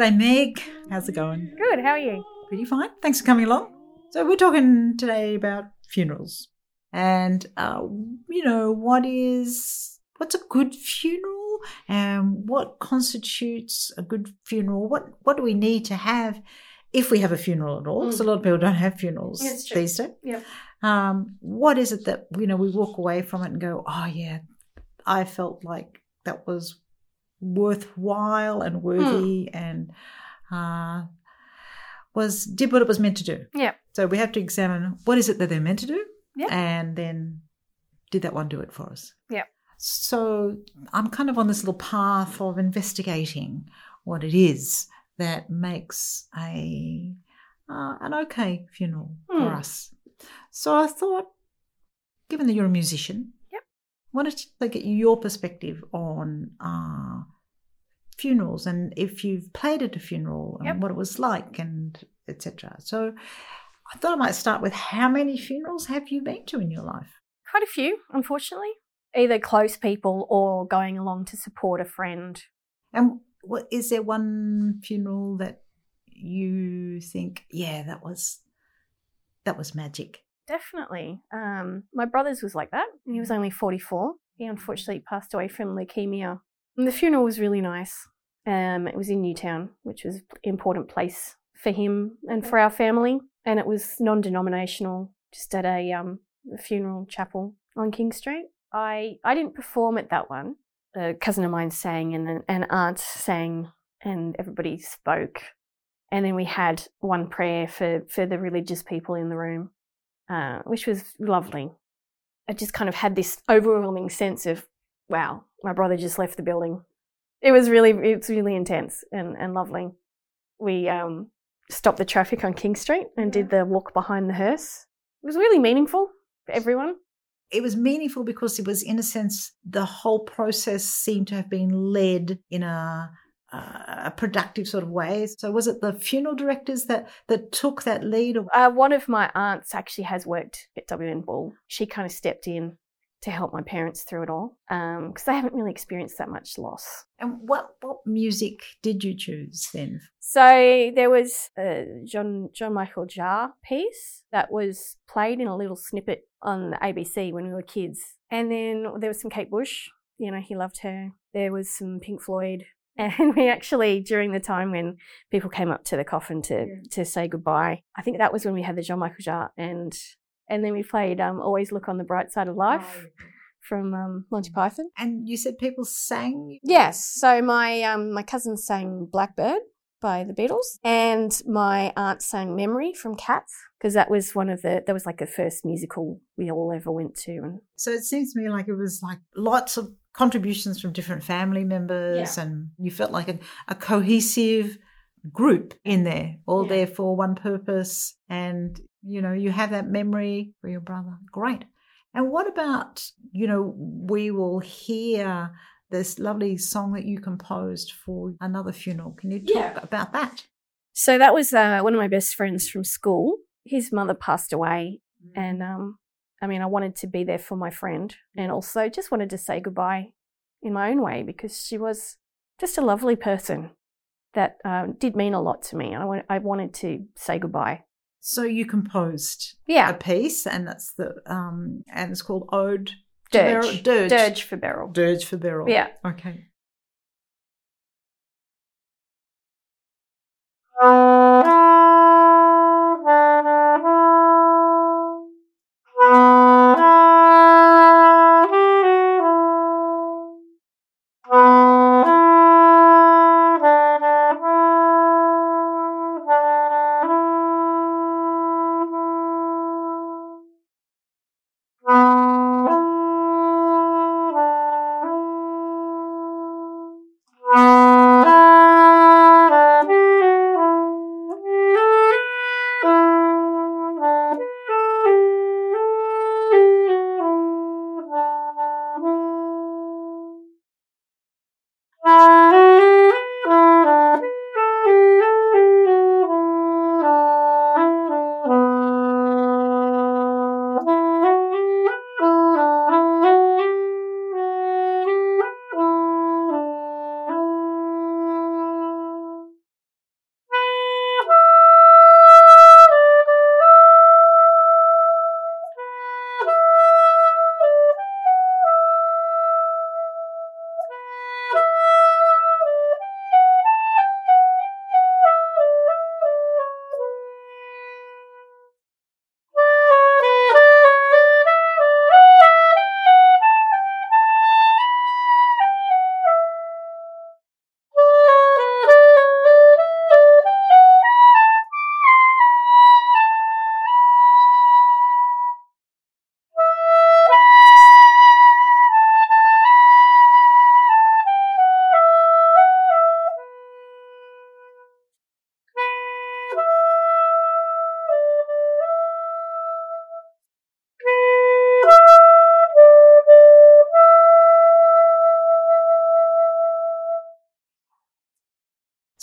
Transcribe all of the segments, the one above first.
G'day, Meg. How's it going? Good. How are you? Pretty fine. Thanks for coming along. So, we're talking today about funerals and, uh, you know, what is, what's a good funeral and what constitutes a good funeral? What, what do we need to have if we have a funeral at all? Because a lot of people don't have funerals true. these days. Yep. Um, what is it that, you know, we walk away from it and go, oh, yeah, I felt like that was worthwhile and worthy and uh, was did what it was meant to do. Yeah. So we have to examine what is it that they're meant to do, Yep. and then did that one do it for us? Yeah. So I'm kind of on this little path of investigating what it is that makes a uh, an okay funeral for Hmm. us. So I thought, given that you're a musician, Yep. wanted to get your perspective on uh, funerals and if you've played at a funeral and Yep. what it was like and etc. So I thought I might start with how many funerals have you been to in your life? Quite a few, unfortunately. Either close people or going along to support a friend. And what is there one funeral that you think, yeah, that was that was magic? Definitely. Um, my brother's was like that. He was only 44. He unfortunately passed away from leukemia. And the funeral was really nice. Um, it was in Newtown, which was an important place for him and for our family. And it was non denominational, just at a, um, a funeral chapel on King Street. I, I didn't perform at that one. A cousin of mine sang and an, an aunt sang and everybody spoke. And then we had one prayer for, for the religious people in the room uh, which was lovely. I just kind of had this overwhelming sense of, wow, my brother just left the building. It was really, it's really intense and, and lovely. We um, stopped the traffic on King Street and did the walk behind the hearse. It was really meaningful for everyone. It was meaningful because it was, in a sense, the whole process seemed to have been led in a a productive sort of way. So was it the funeral directors that that took that lead? Uh, one of my aunts actually has worked at WN Bull. She kind of stepped in to help my parents through it all because they haven't really experienced that much loss. and what what music did you choose then? So there was a John John Michael Jarre piece that was played in a little snippet on the ABC when we were kids, and then there was some Kate Bush. You know, he loved her. There was some Pink Floyd, and we actually during the time when people came up to the coffin to Yeah. to say goodbye, I think that was when we had the Jean Michael Jarre, and and then we played um, Always Look on the Bright Side of Life from um, Monty Python. And you said people sang. Yes. So my um my cousin sang Blackbird by the Beatles, and my aunt sang Memory from Cats because that was one of the that was like the first musical we all ever went to. And So it seems to me like it was like lots of contributions from different family members, and you felt like a, a cohesive group in there, all Yeah. there for one purpose. And you know, you have that memory for your brother. Great. And what about you know, we will hear this lovely song that you composed for another funeral. Can you talk Yeah. about that? so that was uh, one of my best friends from school. His mother passed away, and um, I mean, I wanted to be there for my friend mm. and also just wanted to say goodbye in my own way because she was just a lovely person that um, did mean a lot to me. I, w- I wanted to say goodbye. So you composed yeah. a piece, and that's the um, and it's called Ode Dirge. Beryl, Dirge. Dirge for Beryl. Dirge for Beryl. Yeah. Okay.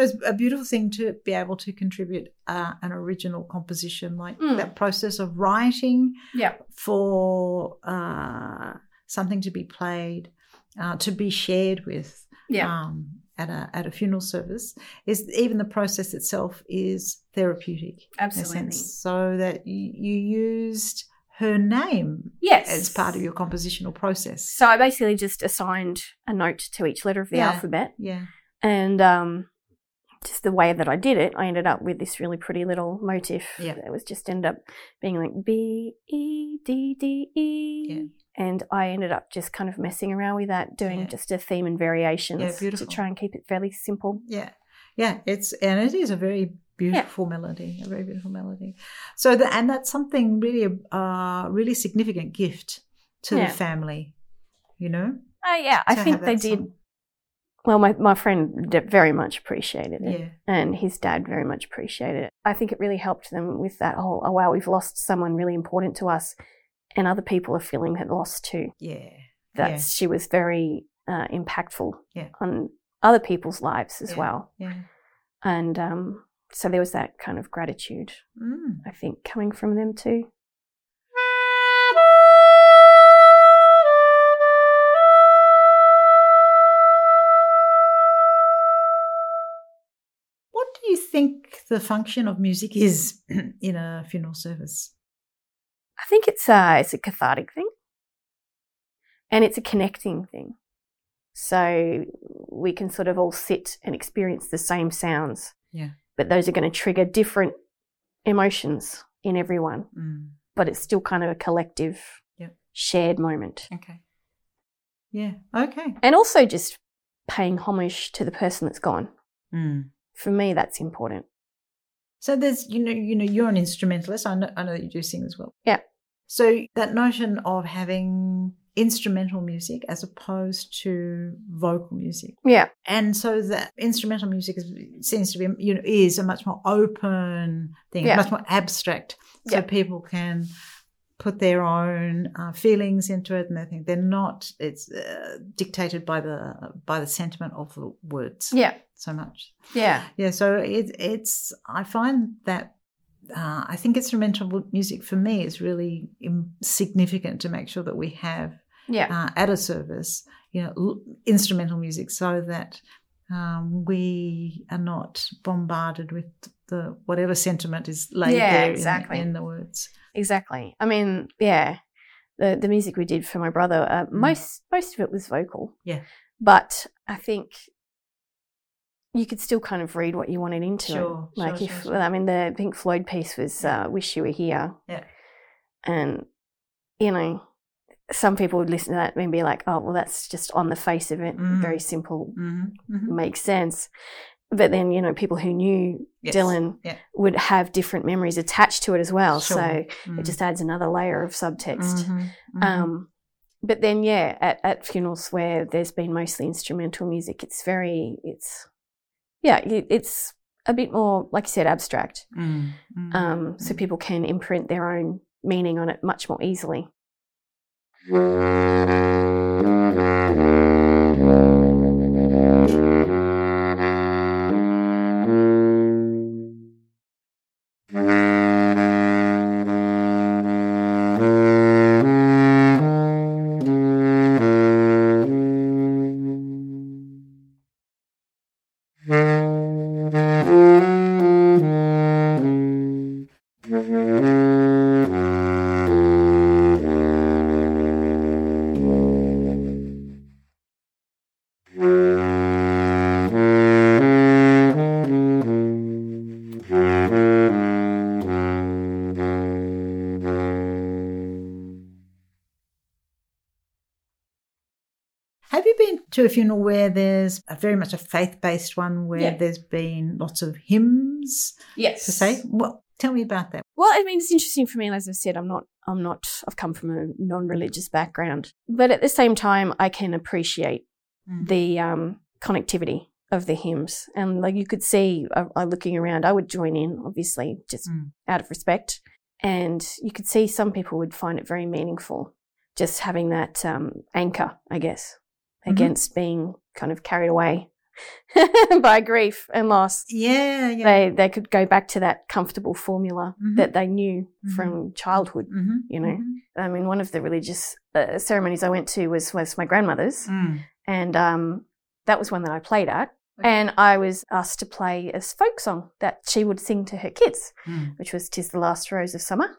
it's a beautiful thing to be able to contribute uh, an original composition, like Mm. that process of writing Yeah. for uh, something to be played, uh, to be shared with Yeah. um, at a at a funeral service. Is even the process itself is therapeutic, in a Absolutely. sense, so that you, you used her name Yes. as part of your compositional process. So I basically just assigned a note to each letter of the Yeah. alphabet, Yeah, and um, just the way that I did it, I ended up with this really pretty little motif. Yeah. That was just ended up being like B E D D E. Yeah. And I ended up just kind of messing around with that, doing Yeah. just a theme and variations Yeah, to beautiful. try and keep it fairly simple. yeah, yeah. It's and it is a very beautiful melody, a very beautiful melody. So the, and that's something really uh really significant gift to Yeah. the family. You know, Oh yeah, I think they did. Well, my, my friend very much appreciated it. Yeah, and his dad very much appreciated it. I think it really helped them with that whole, oh wow, we've lost someone really important to us, and other people are feeling that loss too. yeah, That Yeah. she was very uh, impactful Yeah. on other people's lives as Yeah. well, yeah. and um, so there was that kind of gratitude, Mm. I think, coming from them too. The function of music is in a funeral service? I think it's a it's a cathartic thing, and it's a connecting thing. So we can sort of all sit and experience the same sounds. Yeah. But those are going to trigger different emotions in everyone. Mm. But it's still kind of a collective, Yep. shared moment, Okay. Yeah. Okay. and also just paying homage to the person that's gone. Mm. For me, that's important. So there's, you know, you know, you're an instrumentalist. I know, I know that you do sing as well. Yeah. So that notion of having instrumental music as opposed to vocal music, Yeah, and so that instrumental music is, seems to be, you know, is a much more open thing, Yeah. much more abstract, so Yeah. people can put their own uh, feelings into it, and they think they're not. It's uh, dictated by the by the sentiment of the words yeah, so much. yeah, Yeah, so it, it's I find that uh, I think instrumental music for me is really significant to make sure that we have yeah, uh, at a service, you know, l- instrumental music so that um, we are not bombarded with the whatever sentiment is laid Yeah, there in- exactly. in, the words. Exactly. I mean, yeah, the the music we did for my brother, uh, Mm. most most of it was vocal. Yeah. but I think you could still kind of read what you wanted into Sure, it. Like sure, if sure. I mean the Pink Floyd piece was uh, "Wish You Were Here," Yeah. and you know. Some people would listen to that and be like, "Oh, well, that's just on the face of it, Mm. very simple, Mm-hmm, mm-hmm. makes sense." But then, you know, people who knew Yes, Dylan yeah. would have different memories attached to it as well. Sure. So Mm. it just adds another layer of subtext. Mhm, mhm. Um, but then, yeah, at, at funerals where there's been mostly instrumental music, it's very, it's, yeah, it, it's a bit more, like you said, abstract. Mm, mm, Um, so mm. people can imprint their own meaning on it much more easily. To a funeral where there's a very much a faith based one where Yeah. there's been lots of hymns Yes. to say? Well, tell me about that. Well, I mean, it's interesting for me. As I've said, I'm not, I'm not, I've come from a non-religious background, but at the same time, I can appreciate Mm. the um, connectivity of the hymns, and like you could see, uh, uh, looking around, I would join in, obviously, just Mm. out of respect, and you could see some people would find it very meaningful, just having that um, anchor, I guess, Mhm. against being kind of carried away by grief and loss. Yeah, yeah. They they could go back to that comfortable formula Mhm. that they knew Mhm. from childhood. mm-hmm. You know, I mean, one of the religious uh, ceremonies I went to was was my grandmother's, Mm. and um, that was one that I played at. Okay. And I was asked to play a folk song that she would sing to her kids, Mm. which was "Tis the Last Rose of Summer."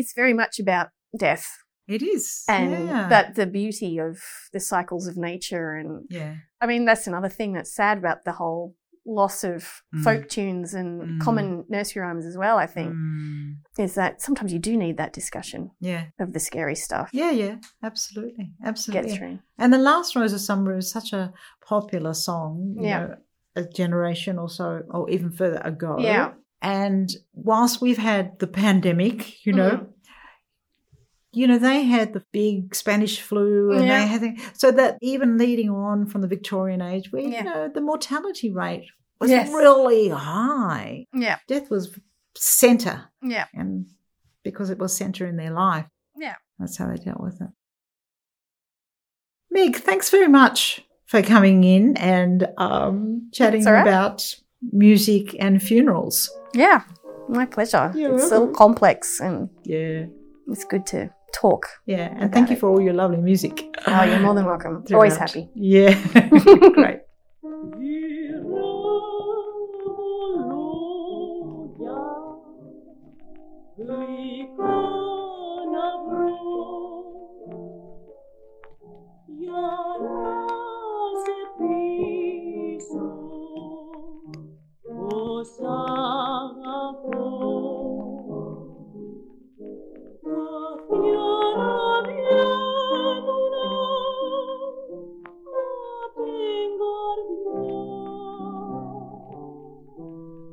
It's very much about death It is. and yeah. that the beauty of the cycles of nature and Yeah. I mean that's another thing that's sad about the whole loss of Mm. folk tunes and Mm. common nursery rhymes as well I think Mm. is that sometimes you do need that discussion Yeah. of the scary stuff Yeah, yeah. Absolutely. to get Absolutely. through And the last Rose of Summer is such a popular song, you Yeah. know, a generation or so, or even further ago. Yeah. And whilst we've had the pandemic, you know, Mhm. you know, they had the big Spanish flu and Yeah. they had, the- so that even leading on from the Victorian age, where, Yeah. you know, the mortality rate was Yes. really high. yeah Death was center yeah and because it was center in their life. Yeah. That's how they dealt with it. Meg, thanks very much for coming in and um, chatting right. about music and funerals. yeah my pleasure You're it's so welcome. complex and Yeah. it's good to talk Yeah. And thank you for all your lovely music. oh you're more than welcome always happy Yeah. Great.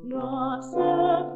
Quanto